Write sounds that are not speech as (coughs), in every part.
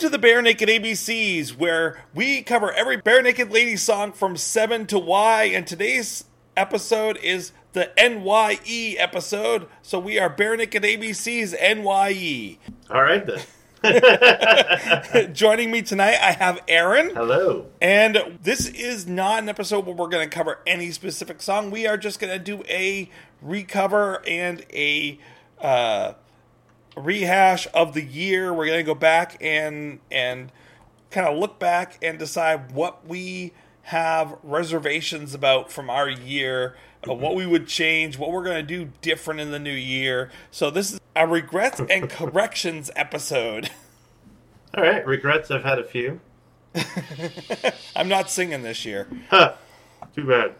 To the Bare Naked ABCs, where we cover every Barenaked Lady song from 7 to Y, and today's episode is the NYE episode, so we are Bare Naked ABCs NYE. All right then. (laughs) Joining me tonight, I have Aaron. Hello. And this is not an episode where we're going to cover any specific song. We are just going to do a recover and a uh, rehash of the year. We're going to go back and and kind of look back and decide what we have reservations about from our year, uh, what we would change, what we're going to do different in the new year. So this is a regrets and (laughs) corrections episode. All right. Regrets. I've had a few. (laughs) I'm not singing this year. (laughs) Huh. Too bad.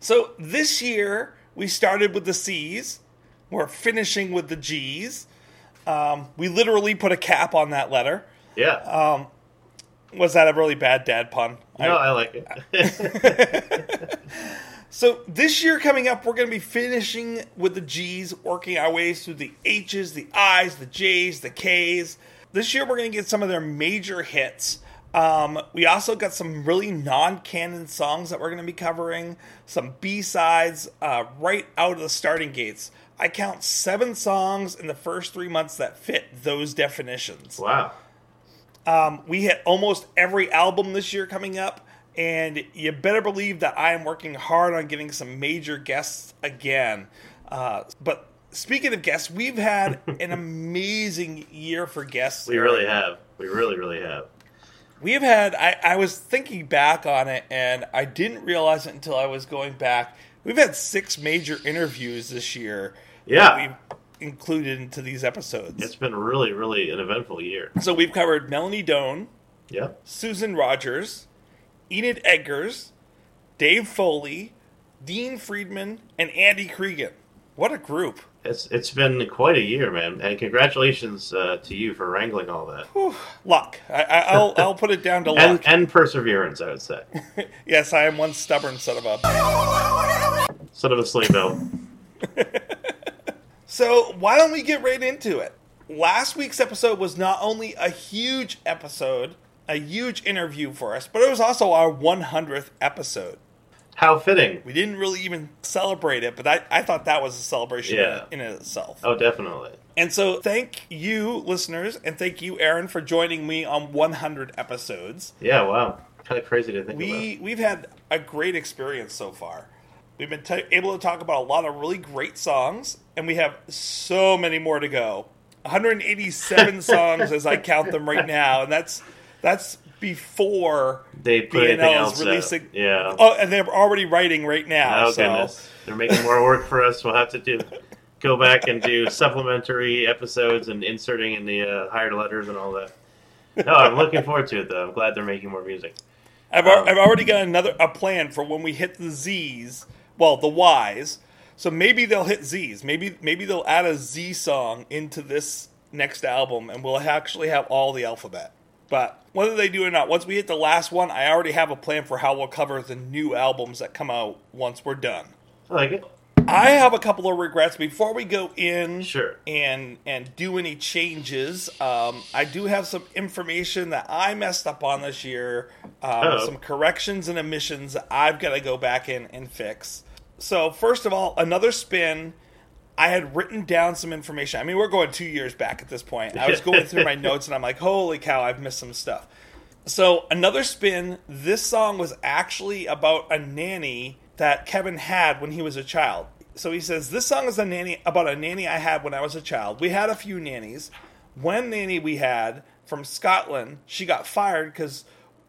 So this year we started with the C's. We're finishing with the G's. Um, we literally put a cap on that letter. Yeah. Was that a really bad dad pun? no, I like it. (laughs) So this year coming up, we're going to be finishing with the G's, working our ways through the H's, the I's, the J's, the K's. This year, we're going to get some of their major hits. Um, we also got some really non-canon songs that we're going to be covering, some B-sides uh, right out of the starting gates. I count seven songs in the first three months that fit those definitions. wow. Um, we hit almost every album this year coming up, and you better believe that I am working hard on getting some major guests again. Uh, but speaking of guests, we've had (laughs) an amazing year for guests. We really have. We really, really have. We have had, I, I was thinking back on it, and I didn't realize it until I was going back. We've had six major interviews this year. Yeah. We've included into these episodes. It's been really, really an eventful year. so we've covered Melanie Doane, Yeah. Susan Rogers, Enid Eggers, Dave Foley, Dean Friedman, and Andy Creeggan. What a group. It's it's been quite a year, man. And congratulations uh, to you for wrangling all that. Whew, luck. I, I, I'll, I'll put it down to (laughs) And luck. and perseverance, I would say. (laughs) yes, I am one stubborn son of a. Son of a sleigh bell. (laughs) So why don't we get right into it? Last week's episode was not only a huge episode, a huge interview for us, but it was also our 100th episode. How fitting. We didn't really even celebrate it, but I, I thought that was a celebration Yeah. in, in itself. Oh, definitely. And so, thank you, listeners, and thank you, Aaron, for joining me on 100 episodes. Yeah. Wow. Kind of crazy to think We we've had a great experience so far. We've been t- able to talk about a lot of really great songs, and we have so many more to go. 187 (laughs) songs as I count them right now, and that's that's before. They put anything else releasing. out. Yeah. Oh, and they're already writing right now. Oh so goodness, they're making more work for us. We'll have to do go back and do supplementary episodes and inserting in the uh, hired letters and all that. No, I'm looking forward to it though. I'm glad they're making more music. I've, Um, I've already got another a plan for when we hit the Z's. Well, the Y's. So maybe they'll hit Z's. Maybe maybe they'll add a Z song into this next album, and we'll actually have all the alphabet. But whether they do or not, once we hit the last one, I already have a plan for how we'll cover the new albums that come out once we're done. I like it. I have a couple of regrets before we go in Sure. and and do any changes. Um, I do have some information that I messed up on this year, um, some corrections and omissions I've got to go back in and fix. So first of all, another spin. I had written down some information. I mean, we're going two years back at this point. I was going through my (laughs) notes and I'm like, holy cow, I've missed some stuff. So another spin. This song was actually about a nanny that Kevin had when he was a child. So he says this song is a nanny about a nanny I had when I was a child. We had a few nannies. One nanny we had from Scotland, she got fired because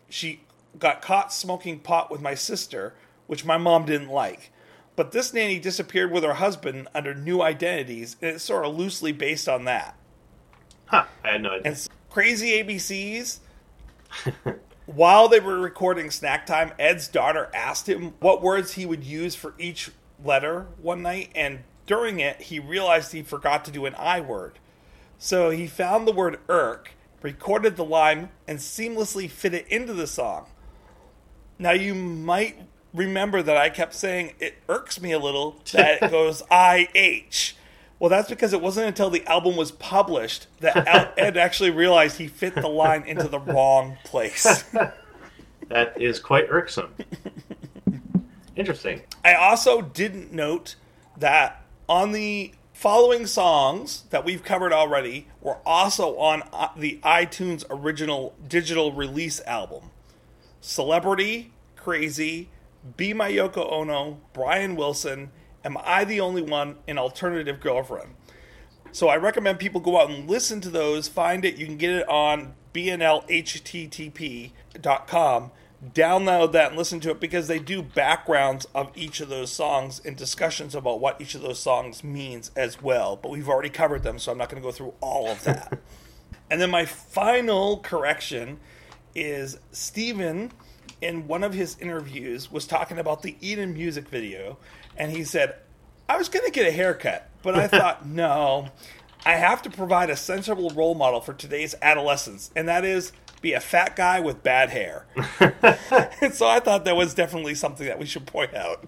she got caught smoking pot with my sister, which my mom didn't like. But this nanny disappeared with her husband under new identities, and it's sort of loosely based on that. Huh. I had no idea. And s- crazy ABCs. (laughs) While they were recording Snacktime, Ed's daughter asked him what words he would use for each letter one night, and during it, he realized he forgot to do an I word. So he found the word irk, recorded the line, and seamlessly fit it into the song. Now, you might remember that I kept saying it irks me a little that it goes (laughs) I H. Well, that's because it wasn't until the album was published that (laughs) Ed actually realized he fit the line into the wrong place. (laughs) That is quite irksome. Interesting. I also didn't note that on the following songs that we've covered already were also on uh, the iTunes original digital release album Celebrity, Crazy, Be My Yoko Ono, Brian Wilson, Am I the Only One, and Alternative Girlfriend. So I recommend people go out and listen to those, find it. You can get it on bnlhttp.com. Download that and listen to it because they do backgrounds of each of those songs and discussions about what each of those songs means as well. But we've already covered them, so I'm not going to go through all of that. (laughs) and then my final correction is Steven, in one of his interviews, was talking about the Eden music video, and he said, I was going to get a haircut, but I thought, (laughs) no, I have to provide a sensible role model for today's adolescents, and that is be a fat guy with bad hair. and (laughs) (laughs) so I thought that was definitely something that we should point out.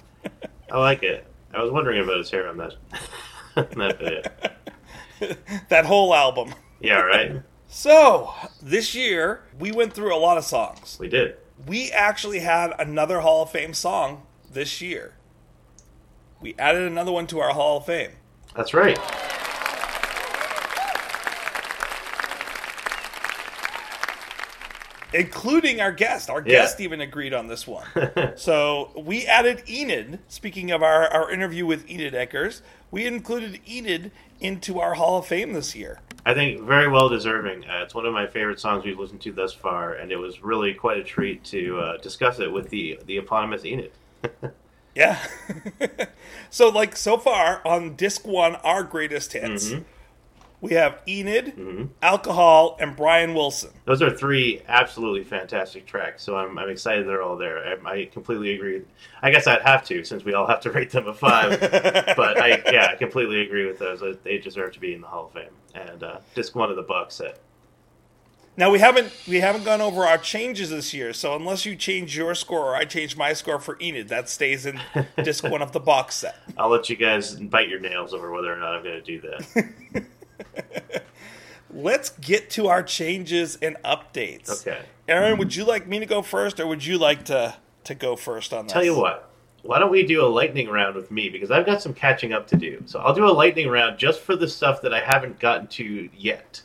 I like it. I was wondering about his hair on that. that video. that whole album. Yeah, right. So, this year, we went through a lot of songs. We did. We actually had another Hall of Fame song this year. We added another one to our Hall of Fame. That's right. including our guest. Our Yeah. guest even agreed on this one. (laughs) so we added Enid. Speaking of our, our interview with Enid Eckers, we included Enid into our Hall of Fame this year. I think very well deserving. Uh, it's one of my favorite songs we've listened to thus far, and it was really quite a treat to uh, discuss it with the the eponymous Enid. (laughs) Yeah. (laughs) so like so far on disc one, our greatest hits, we have Enid, Alcohol, and Brian Wilson. Those are three absolutely fantastic tracks, so I'm, I'm excited they're all there. I, I completely agree. I guess I'd have to since we all have to (laughs) rate them a five. (laughs) but I yeah, I completely agree with those. They deserve to be in the Hall of Fame. And uh, disc one of the box set. Now we haven't we haven't gone over our changes this year, so unless you change your score or I change my score for Enid, that stays in disc (laughs) one of the box set. I'll let you guys bite your nails over whether or not I'm going to do that. (laughs) Let's get to our changes and updates. Okay. Aaron, would you like me to go first, or would you like to to go first on this? Tell you what, why don't we do a lightning round with me because I've got some catching up to do. So I'll do a lightning round just for the stuff that I haven't gotten to yet.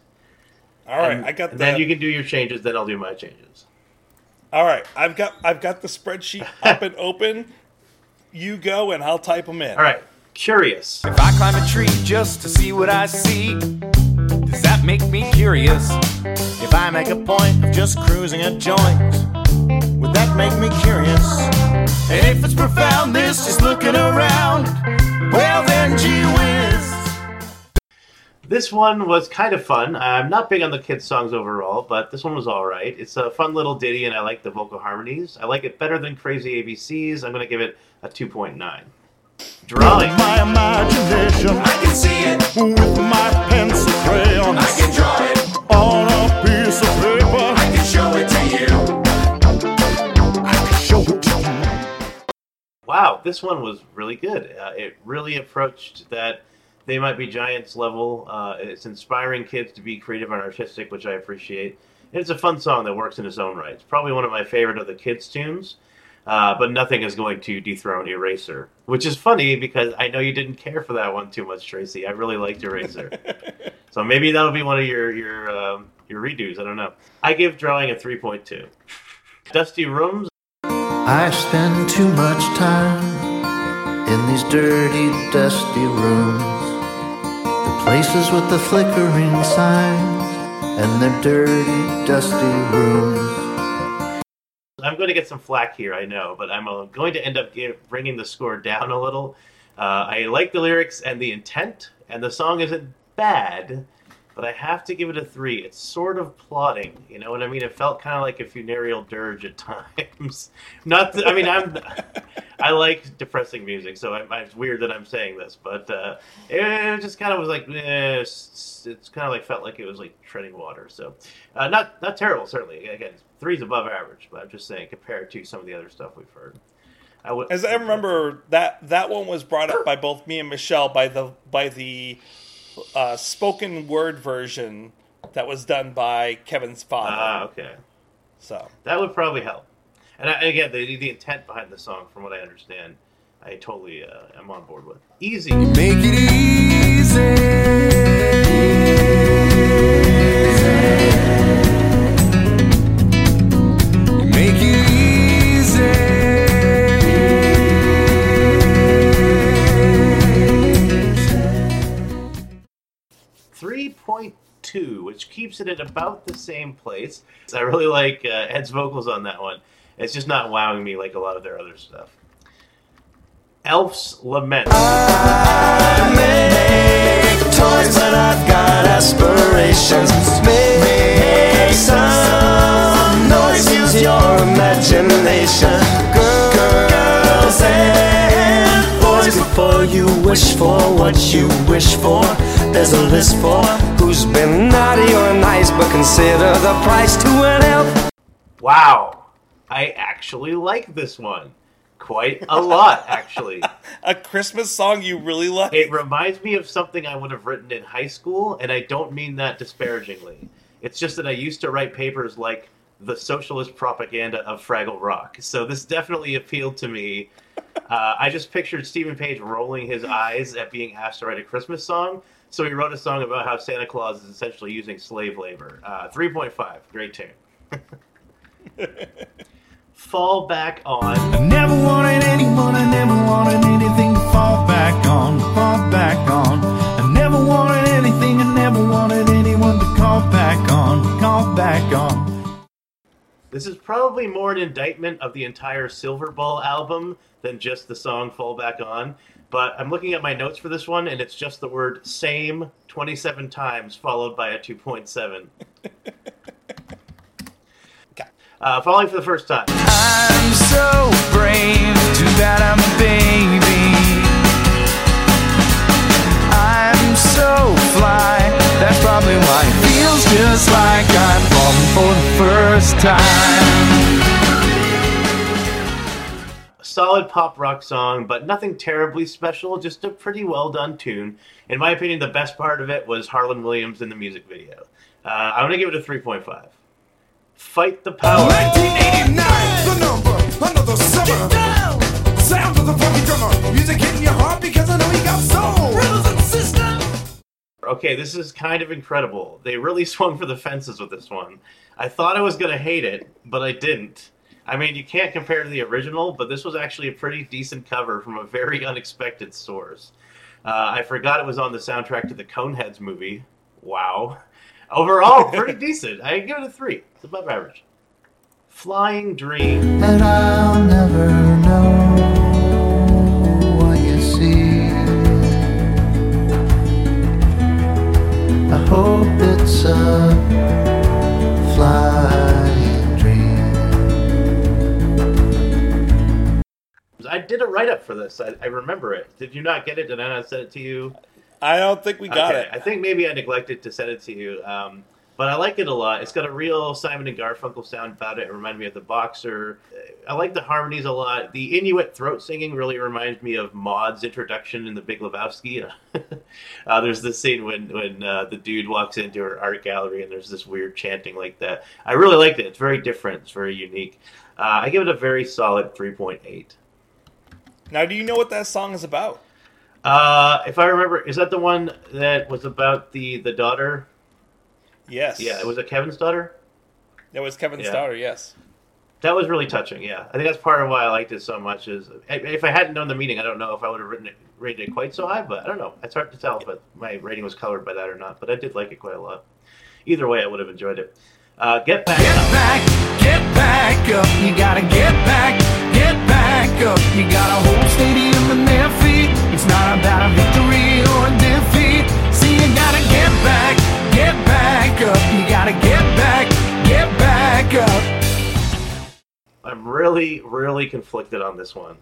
All right, And- I got. Then you can do your changes. Then I'll do my changes. All right, I've got I've got the spreadsheet (laughs) up and open. You go, and I'll type them in. All right. Curious. If I climb a tree just to see what I see, does that make me curious? If I make a point of just cruising a joint, would that make me curious? And if it's profoundness, just looking around, well then, gee whiz. This one was kind of fun. I'm not big on the kids' songs overall, but this one was all right. It's a fun little ditty, and I like the vocal harmonies. I like it better than Crazy ABCs. I'm going to give it a 2.9. Drawing. My imagination I can see it, with my pencil crayon I can draw it, on a piece of paper. I can show it to you. I can show it to you. Wow, this one was really good. Uh, it really approached that they might be giants level. Uh, it's inspiring kids to be creative and artistic, which I appreciate. And it's a fun song that works in its own right. It's probably one of my favorite of the kids' tunes. Uh, but nothing is going to dethrone Eraser, which is funny because I know you didn't care for that one too much, Tracy. I really liked Eraser, (laughs) so maybe that'll be one of your your um, your redos. I don't know. I give drawing a three point two. Dusty Rooms I spend too much time in these dirty, dusty rooms. The places with the flickering signs and their dirty, dusty rooms. I'm going to get some flack here, I know, but I'm uh, going to end up get, bringing the score down a little. Uh, I like the lyrics and the intent, and the song isn't bad, but I have to give it a three. It's sort of plotting, you know what I mean? It felt kind of like a funereal dirge at (laughs) times. Not, th- I mean, I'm, I like depressing music, so I, it's weird that I'm saying this, but uh, it just kind of was like, eh, it's, it's kind of like felt like it was like treading water. So, uh, not not terrible, certainly. Again, three's above average, but I'm just saying compared to some of the other stuff we've heard. I would, As I remember, that that one was brought up by both me and Michelle by the by the uh, spoken word version that was done by Kevin's father. Ah, okay. so That would probably help. And I, again, the, the intent behind the song, from what I understand, I totally uh, am on board with. Easy. Make it easy. Keeps it at about the same place. I really like uh, Ed's vocals on that one. It's just not wowing me like a lot of their other stuff. Elf's Lament. I make toys and I've got aspirations. Make some noise, use your imagination. Girls and boys, before you wish for what you wish for, there's a list for who's been naughty or nice, but consider the price to an elf. Wow. I actually like this one. Quite a lot, actually. (laughs) a Christmas song you really like. It reminds me of something I would have written in high school, and I don't mean that disparagingly. It's just that I used to write papers like the socialist propaganda of Fraggle Rock. So this definitely appealed to me. Uh, I just pictured Steven Page rolling his eyes at being asked to write a Christmas song. So he wrote a song about how Santa Claus is essentially using slave labor. Uh, 3.5, great tune. (laughs) Fall back on. I never wanted anyone, I never wanted anything to fall back on, fall back on. I never wanted anything, I never wanted anyone to call back on, call back on. This is probably more an indictment of the entire Silverball album than just the song Fall Back On. But I'm looking at my notes for this one, and it's just the word same 27 times, followed by a 2.7. Uh, falling for the first time. I'm so brave, too bad I'm a baby. I'm so fly, that's probably why it feels just like I'm falling for the first time. A solid pop rock song, but nothing terribly special, just a pretty well done tune. In my opinion, the best part of it was Harland Williams in the music video. Uh, I'm going to give it a 3.5. Fight the Power. 1989, the number, another summer. Sound of the funky drummer, music hitting your heart because I know you got soul. Brothers and sisters. Okay, this is kind of incredible. They really (laughs) swung for the fences with this one. I thought I was going to hate it, but I didn't. I mean, you can't compare to the original, but this was actually a pretty decent cover from a very (laughs) unexpected source. Uh, I forgot it was on the soundtrack to the Coneheads movie. Wow. Overall, (laughs) pretty decent. I give it a three. It's above average. Flying Dream. And I'll never know I did a write up for this. I, I remember it. Did you not get it? Did I not send it to you? I don't think we got Okay, it. I think maybe I neglected to send it to you. Um, but I like it a lot. It's got a real Simon and Garfunkel sound about it. It reminded me of the Boxer. I like the harmonies a lot. The Inuit throat singing really reminds me of Maude's introduction in The Big Lebowski. (laughs) uh, there's this scene when when uh, the dude walks into her art gallery and there's this weird chanting like that. I really liked it. It's very different. It's very unique. Uh, I give it a very solid 3.8. Now, do you know what that song is about? Uh, if I remember, is that the one that was about the the daughter? Yes. Yeah, was it Kevin's daughter? It was Kevin's Yeah. daughter. Yes. That was really touching. Yeah, I think that's part of why I liked it so much. Is if I hadn't known the meaning, I don't know if I would have written it, rated it quite so high. But I don't know. It's hard to tell but my rating was colored by that or not. But I did like it quite a lot. Either way, I would have enjoyed it. Uh, get back. Get Up. back, get back up. You gotta get back, get back up. You got a whole stadium in their feet. It's not about a victory or a defeat. See, you gotta get back, get back up. You gotta get back, get back up. I'm really, really conflicted on this one.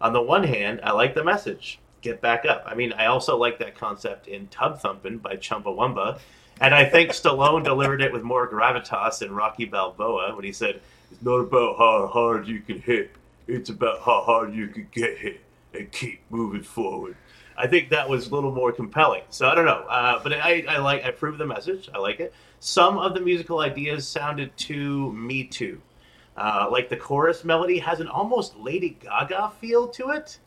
On the one hand, I like the message. Get back up. I mean, I also like that concept in Tub Thumpin' by Chumbawamba. And I think Stallone delivered it with more gravitas than Rocky Balboa when he said, It's not about how hard you can hit, it's about how hard you can get hit and keep moving forward. I think that was a little more compelling. So I don't know, uh, but I, I like I approve the message. I like it. Some of the musical ideas sounded too Me Too. Uh, like the chorus melody has an almost Lady Gaga feel to it.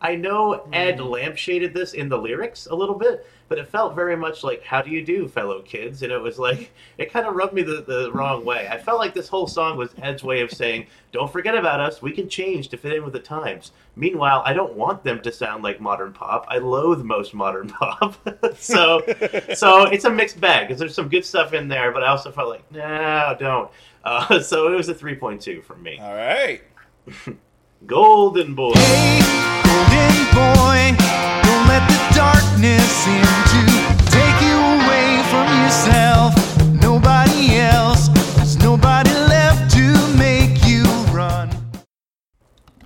I know Ed lampshaded this in the lyrics a little bit, but it felt very much like "How do you do, fellow kids?" And it was like (laughs) it kind of rubbed me the, the wrong way. I felt like this whole song was Ed's way of saying, "Don't forget about us. We can change to fit in with the times." Meanwhile, I don't want them to sound like modern pop. I loathe most modern (laughs) pop. (laughs) so, so it's a mixed bag because there's some good stuff in there, but I also felt like, no, don't. Uh, so it was a 3.2 from me. All right. Golden Boy. Boy, don't let the darkness in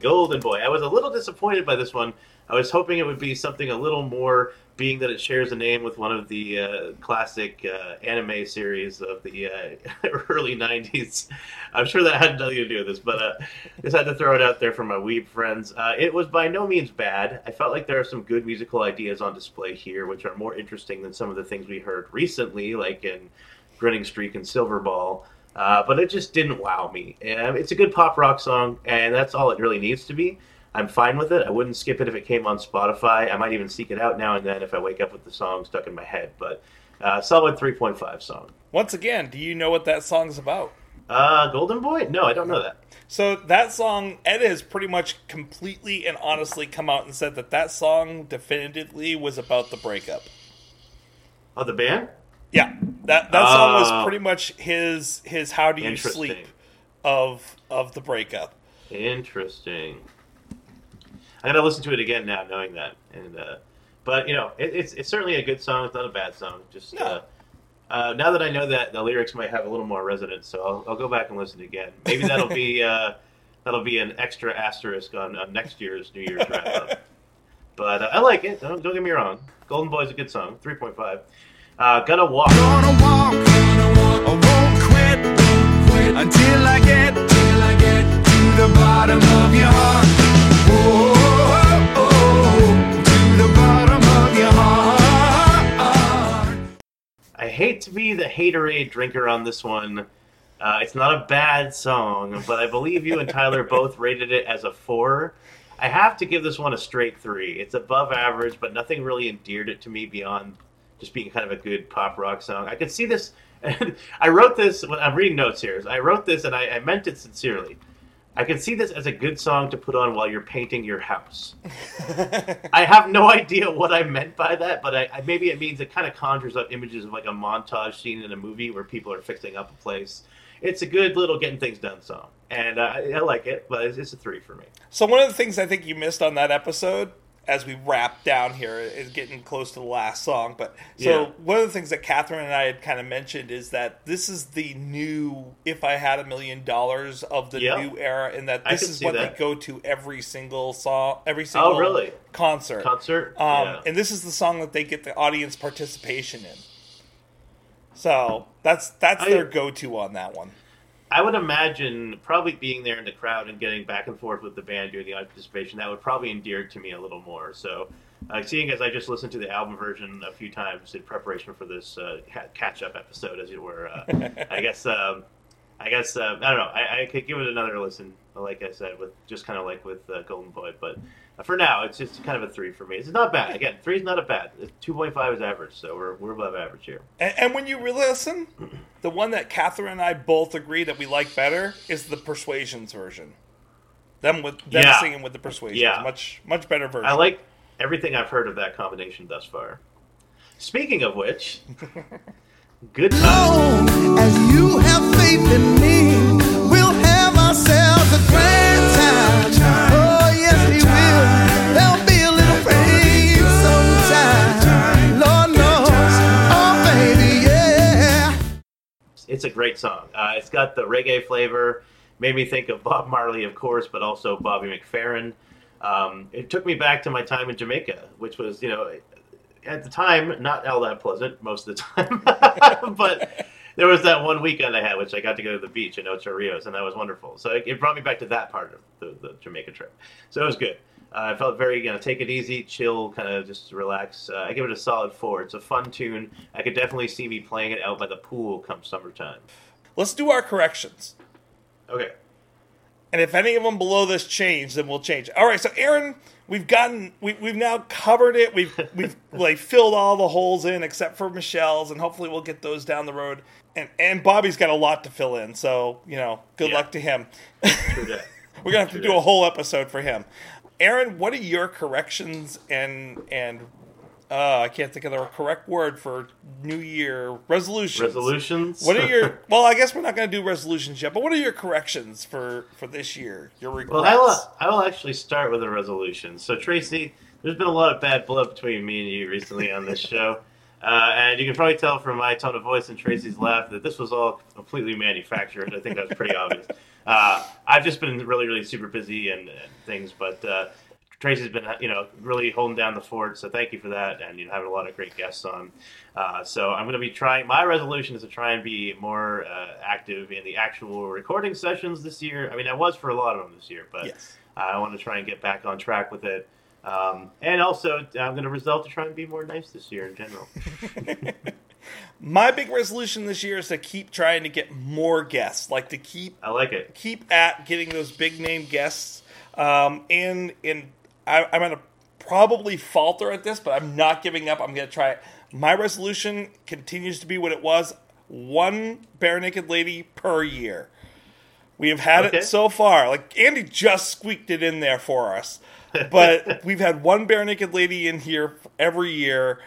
Golden Boy. I was a little disappointed by this one. I was hoping it would be something a little more, being that it shares a name with one of the uh, classic uh, anime series of the uh, (laughs) early 90s. I'm sure that had nothing to do with this, but uh, just had to throw it out there for my weeb friends. Uh, it was by no means bad. I felt like there are some good musical ideas on display here, which are more interesting than some of the things we heard recently, like in Grinning Streak and Silverball. Uh, but it just didn't wow me. Um, it's a good pop rock song, and that's all it really needs to be. I'm fine with it. I wouldn't skip it if it came on Spotify. I might even seek it out now and then if I wake up with the song stuck in my head. But uh, solid 3.5 song. Once again, do you know what that song's about? Uh, Golden Boy? No, I don't know that. So that song, Ed has pretty much completely and honestly come out and said that that song definitively was about the breakup. Oh, the band? Yeah, that that song was pretty much his his "How do you sleep" of of the breakup. Interesting. I gotta listen to it again now, knowing that. And uh, but you know, it, it's it's certainly a good song. It's not a bad song. Just No. uh, uh, now that I know that the lyrics might have a little more resonance, so I'll, I'll go back and listen again. Maybe that'll be (laughs) uh, that'll be an extra asterisk on, on next year's New Year's wrap up. (laughs) But uh, I like it. Don't, don't get me wrong. Golden Boy's a good song. Three point five. Uh, gonna walk. Gonna walk, I won't quit, until I get, till I get to the bottom of your heart. Whoa, oh, oh, to the bottom of your heart. I hate to be the haterade drinker on this one. Uh, it's not a bad song, but I believe you and Tyler both rated it as a four. I have to give this one a straight three. It's above average, but nothing really endeared it to me beyond just being kind of a good pop rock song. I could see this. And (laughs) I wrote this when I'm reading notes here. I wrote this and I, I meant it sincerely. I can see this as a good song to put on while you're painting your house. (laughs) I have no idea what I meant by that, but I, I maybe it means it kind of conjures up images of like a montage scene in a movie where people are fixing up a place. It's a good little getting things done song, and uh, I, I like it, but it's, it's a three for me. So one of the things I think you missed on that episode, as we wrap down here, is getting close to the last song. But so Yeah. one of the things that Catherine and I had kind of mentioned is that this is the new "If I Had a Million Dollars" of the Yeah. new era, and that this is what that. they go to every single song, every single Oh, really? concert. Concert, Um, Yeah. And this is the song that they get the audience participation in. So that's that's I- their go-to on that one. I would imagine probably being there in the crowd and getting back and forth with the band during the audience participation that would probably endear to me a little more. So, uh, seeing as I just listened to the album version a few times in preparation for this uh, catch-up episode, as it were, uh, I (laughs) guess um, I guess uh, I don't know. I, I could give it another listen, like I said, with just kind of like with uh, Golden Boy. But Uh, for now, it's just kind of a three for me. It's not bad. Again, three is not a bad. Two point five is average, so we're we're above average here. And, and when you re-listen, the one that Catherine and I both agree that we like better is the Persuasions version. Them with them Yeah. singing with the Persuasions, Yeah. much much better version. I like everything I've heard of that combination thus far. Speaking of which, (laughs) good time. Oh, as you have faith in me, we'll have ourselves It's a great song. Uh, it's got the reggae flavor. Made me think of Bob Marley, of course, but also Bobby McFerrin. Um, it took me back to my time in Jamaica, which was, you know, at the time not all that pleasant most of the (laughs) time, (laughs) but there was that one weekend I had, which I got to go to the beach in Ocho Rios, and that was wonderful. So it, it brought me back to that part of the, the Jamaica trip. So it was good. Uh, I felt very, you know, take it easy, chill, kind of just relax. Uh, I give it a solid four. It's a fun tune. I could definitely see me playing it out by the pool come summertime. Let's do our corrections. Okay. And if any of them below this change, then we'll change. All right, so Aaron, we've gotten we, we've now covered it. We've (laughs) we've like filled all the holes in except for Michelle's, and hopefully we'll get those down the road. And and Bobby's got a lot to fill in, so you know, good Yeah. luck to him. True that. (laughs) We're gonna have to do a whole episode for him. Aaron, what are your corrections and and uh, I can't think of the correct word for New Year resolutions. Resolutions. What are your? (laughs) Well, I guess we're not going to do resolutions yet, but what are your corrections for for this year? Your regrets. Well, I will, I will actually start with a resolution. So, Tracy, there's been a lot of bad blood between me and you recently on this show. (laughs) Uh, and you can probably tell from my tone of voice and Tracy's laugh that this was all completely manufactured. I think that's pretty obvious. Uh, I've just been really, really super busy and, and things, but uh, Tracy's been, you know, really holding down the fort. So thank you for that, and you know, having a lot of great guests on. Uh, so I'm going to be trying. My resolution is to try and be more uh, active in the actual recording sessions this year. I mean, I was for a lot of them this year, but Yes. I want to try and get back on track with it. Um, and also, I'm going to resolve to try and be more nice this year in general. (laughs) My big resolution this year is to keep trying to get more guests, like to keep I like it. keep at getting those big name guests. Um, and and I, I'm gonna probably falter at this, but I'm not giving up. I'm gonna try it. My resolution continues to be what it was: one bare naked lady per year. We have had Okay. it so far. Like Andy just squeaked it in there for us, but we've had one bare naked lady in here every year.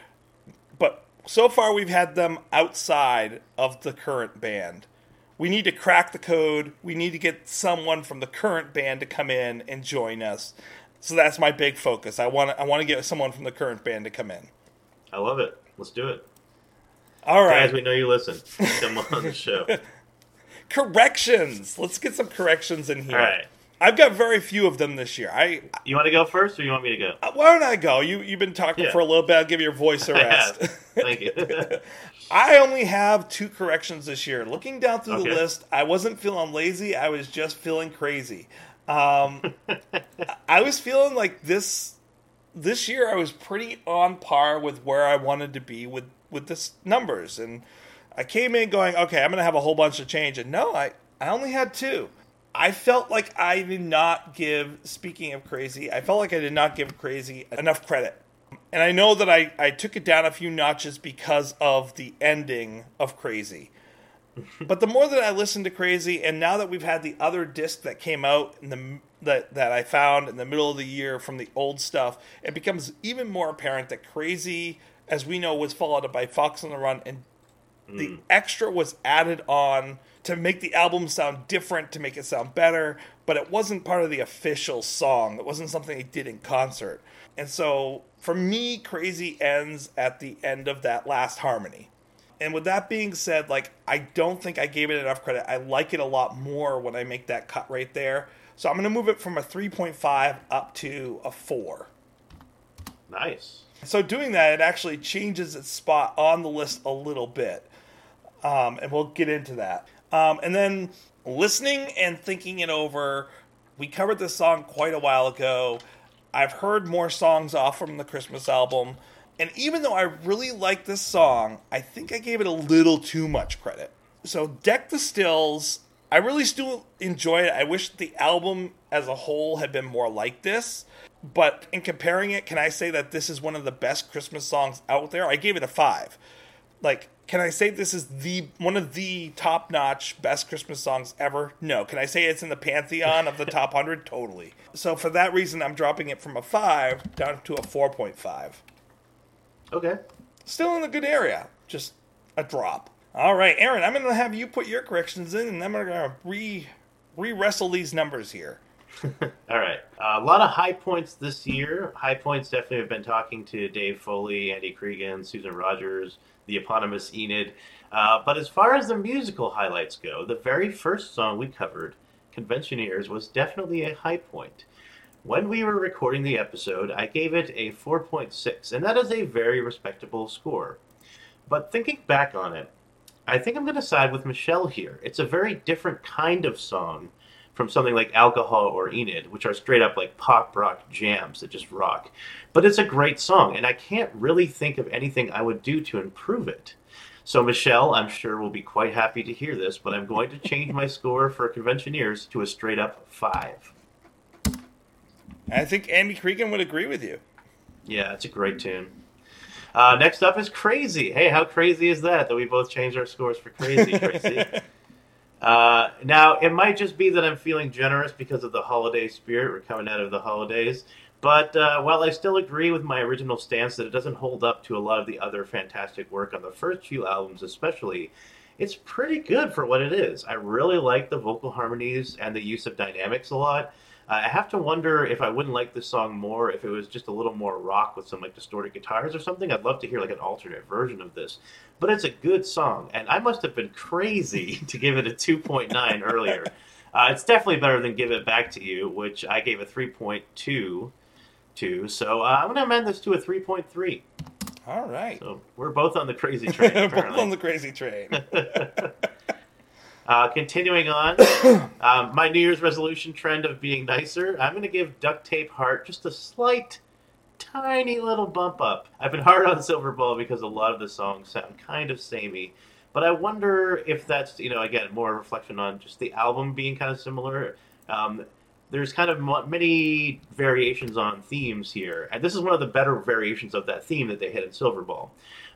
But so far, we've had them outside of the current band. We need to crack the code. We need to get someone from the current band to come in and join us. So that's my big focus. I want to, I want to get someone from the current band to come in. I love it. Let's do it. All right. Guys, we know you listen. Come on the show. (laughs) corrections. Let's get some corrections in here. All right. I've got very few of them this year. I You want to go first, or you want me to go? uh, why don't I go? You you've been talking Yeah. for a little bit. I'll give your voice (laughs) a rest. Thank you. (laughs) I only have two corrections this year. Looking down through the list, I wasn't feeling lazy. I was just feeling crazy. Um, (laughs) I was feeling like this this year. I was pretty on par with where I wanted to be with with this numbers, and I came in going, okay, I'm going to have a whole bunch of change, and no, I I only had two. I felt like I did not give. Speaking of crazy, I felt like I did not give crazy enough credit. And I know that I, I took it down a few notches because of the ending of Crazy. (laughs) but the more that I listened to Crazy, and now that we've had the other disc that came out in the that that I found in the middle of the year from the old stuff, it becomes even more apparent that Crazy, as we know, was followed up by Fox on the Run, and the mm. extra was added on to make the album sound different, to make it sound better, but it wasn't part of the official song. It wasn't something they did in concert. And so for me, Crazy ends at the end of that last harmony. And with that being said, like I don't think I gave it enough credit. I like it a lot more when I make that cut right there. So I'm going to move it from a 3.5 up to a 4. nice. So doing that, it actually changes its spot on the list a little bit, um, and we'll get into that. Um, and then listening and thinking it over, we covered this song quite a while ago. I've heard more songs off from the Christmas album, and even though I really like this song, I think I gave it a little too much credit. So Deck the Stills, I really still enjoy it. I wish the album as a whole had been more like this. But in comparing it, can I say that this is one of the best Christmas songs out there? I gave it a five. Like, can I say this is the one of the top notch best Christmas songs ever? No. Can I say it's in the pantheon of the top hundred? (laughs) Totally. So for that reason, I'm dropping it from a five down to a four point five. Okay. Still in a good area, just a drop. All right, Aaron, I'm going to have you put your corrections in, and I'm going to re re wrestle these numbers here. (laughs) All right. Uh, a lot of high points this year. High points definitely have been talking to Dave Foley, Andy Creeggan, Susan Rogers, the eponymous Enid. Uh, but as far as the musical highlights go, the very first song we covered, Conventioneers, was definitely a high point. When we were recording the episode, I gave it a 4.6, and that is a very respectable score. But thinking back on it, I think I'm going to side with Michelle here. It's a very different kind of song from something like Alcohol or Enid, which are straight up like pop rock jams that just rock. But it's a great song, and I can't really think of anything I would do to improve it. So, Michelle, I'm sure will be quite happy to hear this, but I'm going to change my score for Conventioneers to a straight up five. I think Andy Creeggan would agree with you. Yeah, it's a great tune. Uh, next up is Crazy. Hey, how crazy is that that we both changed our scores for Crazy, Tracy? (laughs) uh, now, it might just be that I'm feeling generous because of the holiday spirit. We're coming out of the holidays. But uh, while I still agree with my original stance that it doesn't hold up to a lot of the other fantastic work on the first few albums, especially, it's pretty good for what it is. I really like the vocal harmonies and the use of dynamics a lot. I have to wonder if I wouldn't like this song more if it was just a little more rock with some like distorted guitars or something. I'd love to hear like an alternate version of this. But it's a good song, and I must have been crazy (laughs) to give it a 2.9 earlier. Uh, it's definitely better than Give It Back to You, which I gave a 3.2 to. So uh, I'm going to amend this to a 3.3. All right. So we're both on the crazy (laughs) train. Both on the crazy train. (laughs) Uh, continuing on, (coughs) um, my New Year's resolution trend of being nicer, I'm going to give Duct Tape Heart just a slight, tiny little bump up. I've been hard on Silverball because a lot of the songs sound kind of samey, but I wonder if that's, you know, again, more a reflection on just the album being kind of similar. Um, there's kind of many variations on themes here, and this is one of the better variations of that theme that they hit in Silverball.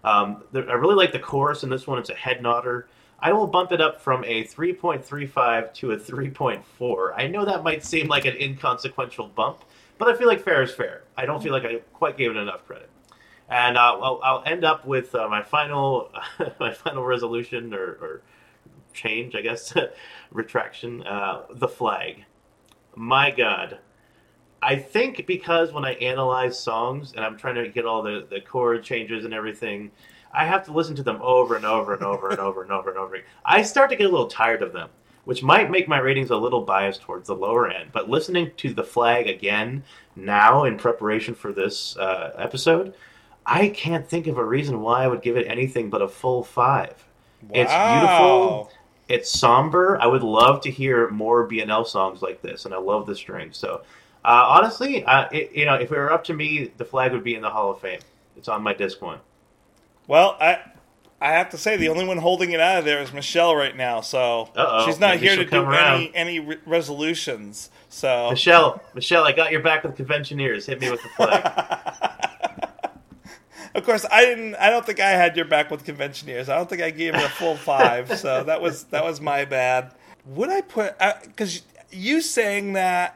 Um, I really like the chorus in this one. It's a head nodder. I will bump it up from a 3.35 to a 3.4. I know that might seem like an inconsequential bump, but I feel like fair is fair. I don't feel like I quite gave it enough credit. And uh, I'll, I'll end up with uh, my final (laughs) my final resolution or, or change, I guess, (laughs) retraction. Uh, the flag. My God, I think because when I analyze songs and I'm trying to get all the, the chord changes and everything, I have to listen to them over and over and over and over and over and over. I start to get a little tired of them, which might make my ratings a little biased towards the lower end. But listening to the flag again now in preparation for this uh, episode, I can't think of a reason why I would give it anything but a full five. It's beautiful. It's somber. I would love to hear more BNL songs like this, and I love the strings. So, uh, honestly, uh, it, you know, if it were up to me, the flag would be in the Hall of Fame. It's on my disc one. Well, I I have to say the only one holding it out of there is Michelle right now. So Uh-oh, she's not maybe here to do around. any any re- resolutions. So Michelle, Michelle, I got your back with conventioneers. Hit me with the flag. (laughs) of course I didn't. I don't think I had your back with conventioneers. I don't think I gave it a full five. (laughs) so that was that was my bad. Would I put uh, because you saying that?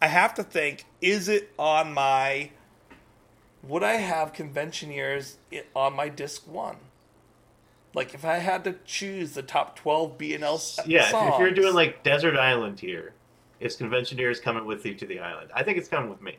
I have to think. Is it on my? Would I have conventioneers on my disc one? Like if I had to choose the top twelve B and L yeah, songs, if, if you're doing like Desert Island here, is conventioneers coming with you to the island? I think it's coming with me.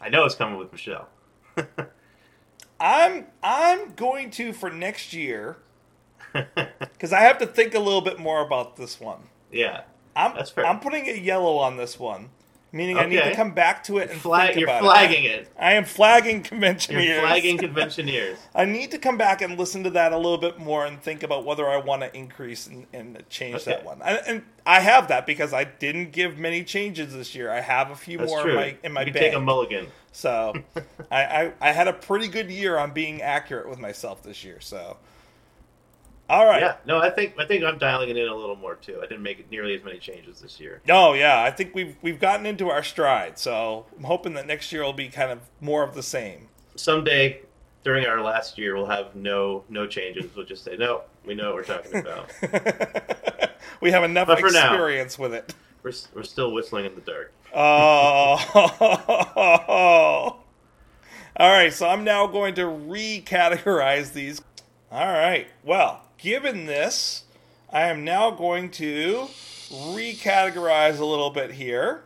I know it's coming with Michelle. (laughs) I'm I'm going to for next year (laughs) because I have to think a little bit more about this one. yeah, I'm That's fair. I'm putting a yellow on this one, meaning I need to come back to it and Flag, think you're about flagging it. it. I am flagging convention You're flagging (laughs) conventioneers. I need to come back and listen to that a little bit more and think about whether I want to increase and, and change that one. I, and I have that because I didn't give many changes this year. I have a few That's more true. in my in my you take a mulligan. So (laughs) I, I I had a pretty good year on being accurate with myself this year. So all right. Yeah, no, I think I think I'm dialing it in a little more too. I didn't make nearly as many changes this year. Oh yeah, I think we've we've gotten into our stride. So I'm hoping that next year will be kind of more of the same. Someday during our last year, we'll have no no changes. We'll just say no. We know what we're talking about. (laughs) we have enough for now- experience with it. we're we're still whistling in the dark. Oh. (laughs) All right, so I'm now going to recategorize these. All right. Well, given this, I am now going to recategorize a little bit here.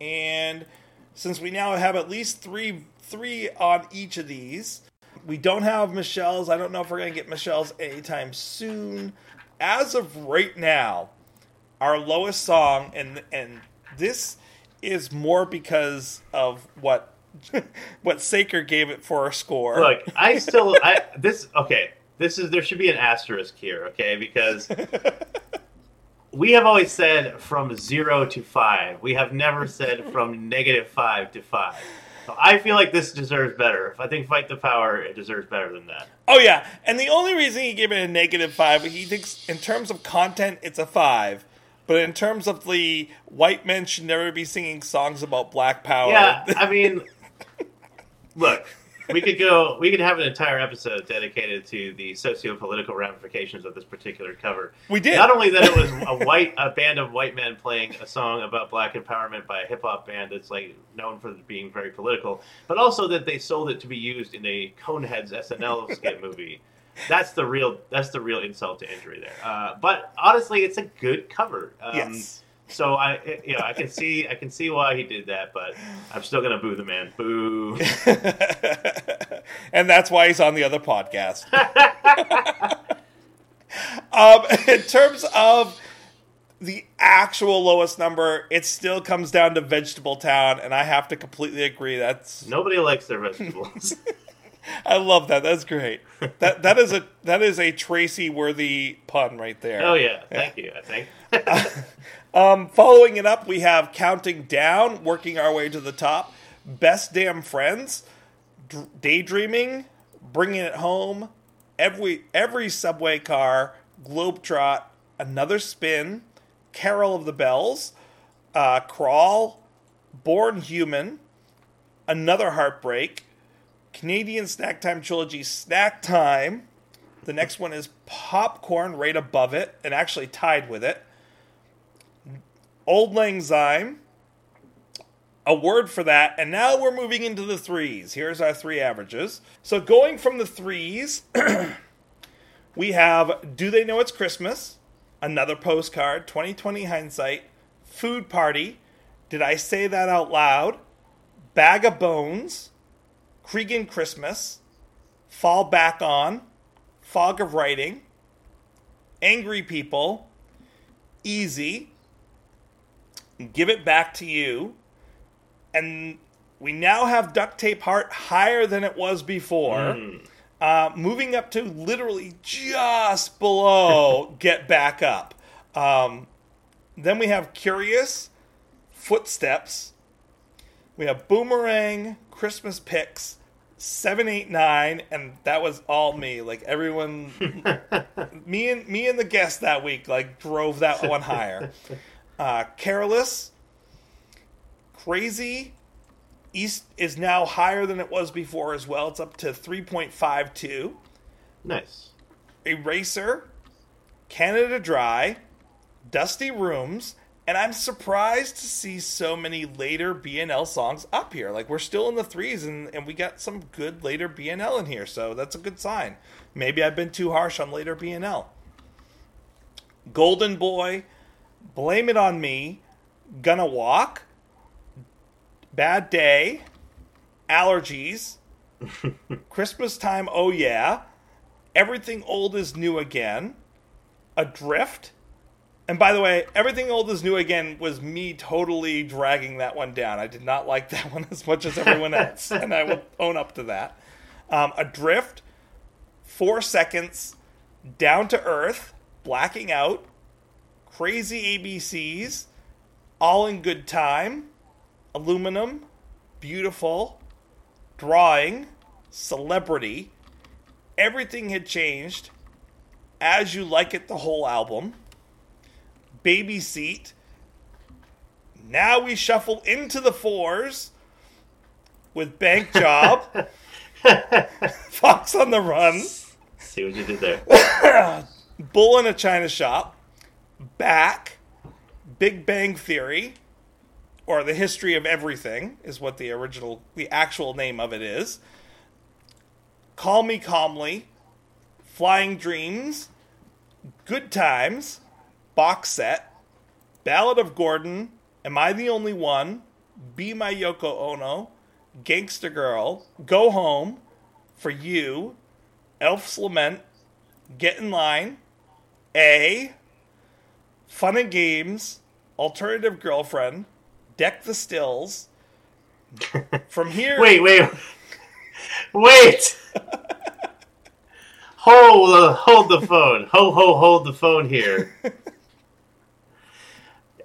And since we now have at least 3 3 on each of these, we don't have Michelle's. I don't know if we're going to get Michelle's anytime soon. As of right now, our lowest song and and this is more because of what (laughs) what Saker gave it for a score. Look, I still I this okay. This is there should be an asterisk here, okay? Because (laughs) we have always said from zero to five. We have never said from (laughs) negative five to five. So I feel like this deserves better. I think Fight the Power it deserves better than that. Oh yeah, and the only reason he gave it a negative five, he thinks in terms of content, it's a five. But in terms of the white men should never be singing songs about black power. Yeah, I (laughs) mean, look, we could go. We could have an entire episode dedicated to the socio-political ramifications of this particular cover. We did. Not only that it was a white, a band of white men playing a song about black empowerment by a hip hop band that's like known for being very political, but also that they sold it to be used in a Coneheads SNL skit movie. That's the real. That's the real insult to injury there. Uh, but honestly, it's a good cover. Um, Yes. So I, you know, I can see, I can see why he did that, but I'm still gonna boo the man. Boo. (laughs) and that's why he's on the other podcast. (laughs) um, in terms of the actual lowest number, it still comes down to Vegetable Town, and I have to completely agree. That's Nobody likes their vegetables. (laughs) I love that. That's great. That that is a that is a Tracy worthy pun right there. oh yeah, thank you. I think. (laughs) Um, following it up, we have Counting Down, working our way to the top. Best Damn Friends, Dr- Daydreaming, Bringing It Home, every every subway car, Globetrot, Another Spin, Carol of the Bells, uh, Crawl, Born Human, Another Heartbreak, Canadian Snacktime Trilogy Snacktime. The next one is Popcorn, right above it, and actually tied with it. Auld Lang Syne, a word for that, and now we're moving into the threes. Here's our three averages. So going from the threes, (clears throat) we have Do They Know It's Christmas? Another postcard, 2020 hindsight, Food Party, Did I Say That Out Loud? Bag of Bones, Cregan Christmas, Fall Back On, Fog of Writing, Angry People, Easy, Give It Back to You, and we now have Duct Tape Heart higher than it was before. Uh, moving up to literally just below (laughs) Get Back Up. Um, then we have Curious, Footsteps. We have Boomerang, Christmas Picks, 789, and that was all me. Like everyone, (laughs) me and me and the guest that week, like drove that one higher. (laughs) Uh, Careless, Crazy, East is now higher than it was before as well. It's up to 3.52. Nice. Eraser, Canada Dry, Dusty Rooms, and I'm surprised to see so many later BNL songs up here. Like we're still in the threes, and, and we got some good later BNL in here, so that's a good sign. Maybe I've been too harsh on later BNL. Golden Boy, Blame It on Me, Gonna Walk, Bad Day, Allergies, (laughs) Christmas Time, Oh Yeah, Everything Old is New Again, Adrift, and by the way, Everything Old is New Again was me totally dragging that one down. I did not like (laughs) that one as much as everyone else, and I will own up to that. Um, Adrift, Four Seconds, Down to Earth, Blacking Out, Crazy ABCs, All in Good Time, Aluminum, Beautiful, Drawing, Celebrity, Everything Had Changed, As You Like It, the whole album, Baby Seat. Now we shuffle into the fours with Bank Job, (laughs) Fox on the Run, See what you did there. (coughs) Bull in a China Shop, Back, Big Bang Theory, or The History of Everything is what the original, the actual name of it is. Call Me Calmly, Flying Dreams, Good Times, Box Set, Ballad of Gordon, Am I the Only One, Be My Yoko Ono, Gangster Girl, Go Home, For You, Elf's Lament, Get in Line, A, Fun and Games, Alternative Girlfriend, Deck the Stills. (laughs) From here, Wait, wait, wait. (laughs) Hold the hold the phone. Ho ho hold the phone here. (laughs)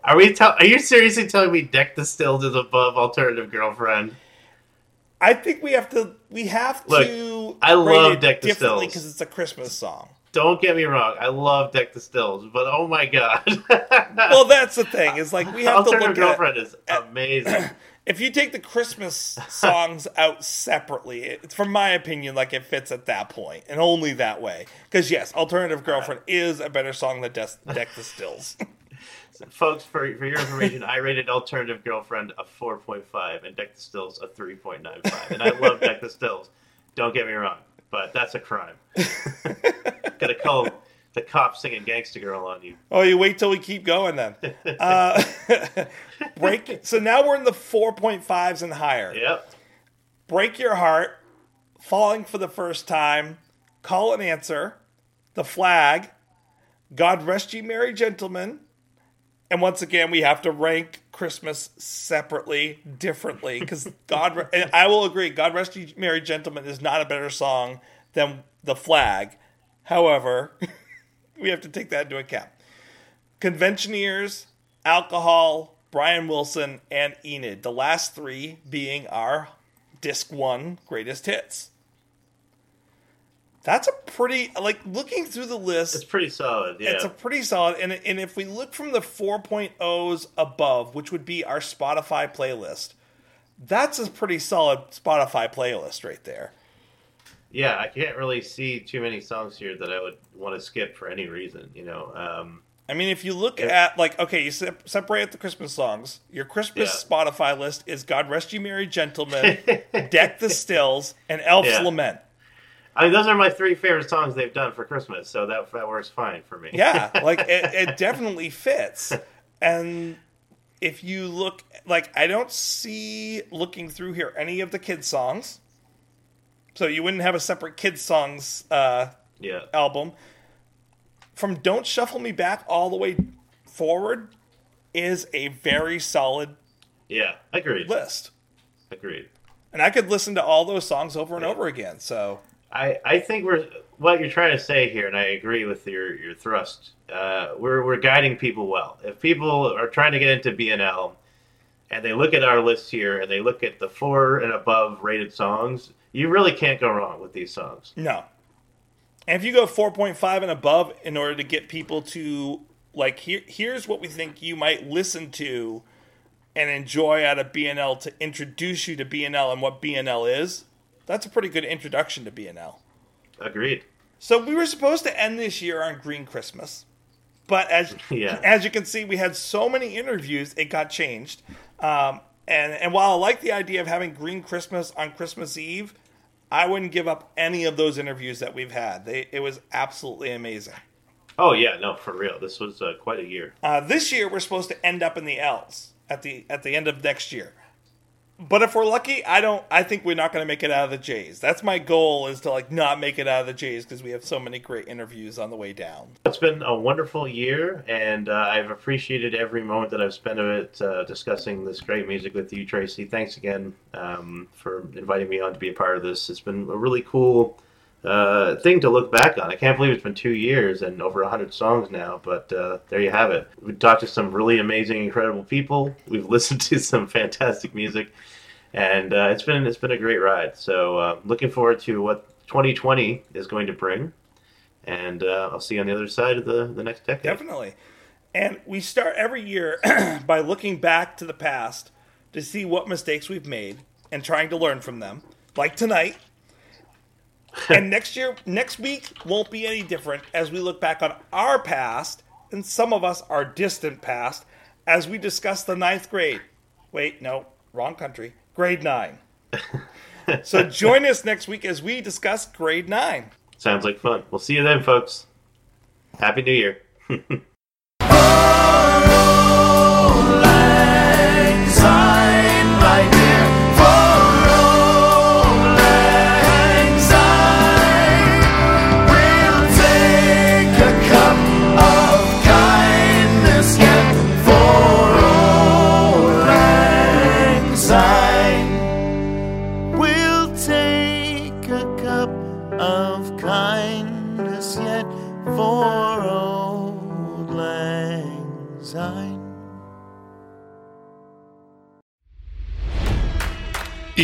Are we? Tell, are you seriously telling me "Deck the Stills" is above "Alternative Girlfriend"? I think we have to we have Look, to I love Deck Stills. because it's a Christmas song. Don't get me wrong. I love "Deck the Stills," but oh my god. (laughs) Well, that's the thing. Is like we have to "Alternative look at Girlfriend" is (clears throat) amazing. if you take the Christmas songs out separately, it, from my opinion, like it fits at that point and only that way. Because yes, "Alternative Girlfriend" is a better song than "Deck the (laughs) Stills." Folks, for, for your information, I rated Alternative Girlfriend a 4.5 and Deck the Stills a 3.95. And I love Deck the Stills. Don't get me wrong, but that's a crime. (laughs) Gotta call the cops singing Gangsta Girl on you. oh, you wait till we keep going then. Uh, (laughs) break. So now we're in the four point fives and higher. Yep. Break Your Heart, Falling for the First Time, Call and Answer, The Flag, God Rest Ye Merry Gentlemen, and once again we have to rank Christmas separately, differently, because God, and I will agree, God Rest Ye Merry Gentlemen is not a better song than The Flag. However, (laughs) we have to take that into account. Conventioneers, Alcohol, Brian Wilson, and Enid. The last three being our disc one greatest hits. That's a pretty like looking through the list. It's pretty solid. Yeah. It's a pretty solid, and and if we look from the 4.0s above, which would be our Spotify playlist, that's a pretty solid Spotify playlist right there. yeah, I can't really see too many songs here that I would want to skip for any reason, you know. Um, I mean, if you look at like okay, you se- separate the Christmas songs. Your Christmas Yeah. Spotify list is "God Rest You Merry Gentlemen," (laughs) "Deck the Stills," and "Elf's Yeah. Lament." I mean, those are my three favorite songs they've done for Christmas, so that, that works fine for me. Yeah, (laughs) like it, it definitely fits. And if you look, like I don't see looking through here any of the kids songs. So you wouldn't have a separate kids songs uh, Yeah. album. From "Don't Shuffle Me Back" all the way forward is a very solid Yeah. Agreed. list. Agreed. And I could listen to all those songs over and over again. So I, I think we're what you're trying to say here, and I agree with your your thrust. Uh, we're we're guiding people well. If people are trying to get into BNL, and they look at our list here, and they look at the four and above rated songs, you really can't go wrong with these songs. No. And if you go 4.5 and above in order to get people to like here here's what we think you might listen to and enjoy out of BNL to introduce you to BNL and what BNL is, that's a pretty good introduction to BNL. Agreed. So we were supposed to end this year on Green Christmas. But as (laughs) Yeah. as you can see, we had so many interviews, it got changed. Um, and and while I like the idea of having Green Christmas on Christmas Eve, I wouldn't give up any of those interviews that we've had. They, it was absolutely amazing. Oh yeah, no, for real. This was uh, quite a year. Uh, this year, we're supposed to end up in the L's at the at the end of next year. But if we're lucky, I don't. I think we're not going to make it out of the Jays. That's my goal is to like not make it out of the Jays because we have so many great interviews on the way down. It's been a wonderful year, and uh, I've appreciated every moment that I've spent of it uh, discussing this great music with you, Tracy. Thanks again um, for inviting me on to be a part of this. It's been a really cool uh, thing to look back on. I can't believe it's been two years and over 100 songs now, but uh, there you have it. We've talked to some really amazing, incredible people. We've (laughs) listened to some fantastic music, and uh, it's been it's been a great ride. So uh, looking forward to what 2020 is going to bring and uh, I'll see you on the other side of the, the next decade. Definitely. And we start every year (clears throat) by looking back to the past to see what mistakes we've made and trying to learn from them, like tonight. (laughs) and next year, next week won't be any different as we look back on our past and some of us our distant past as we discuss the ninth grade. Wait, no, wrong country. Grade nine. (laughs) so join us next week as we discuss grade nine. Sounds like fun. We'll see you then, folks. Happy New Year. (laughs)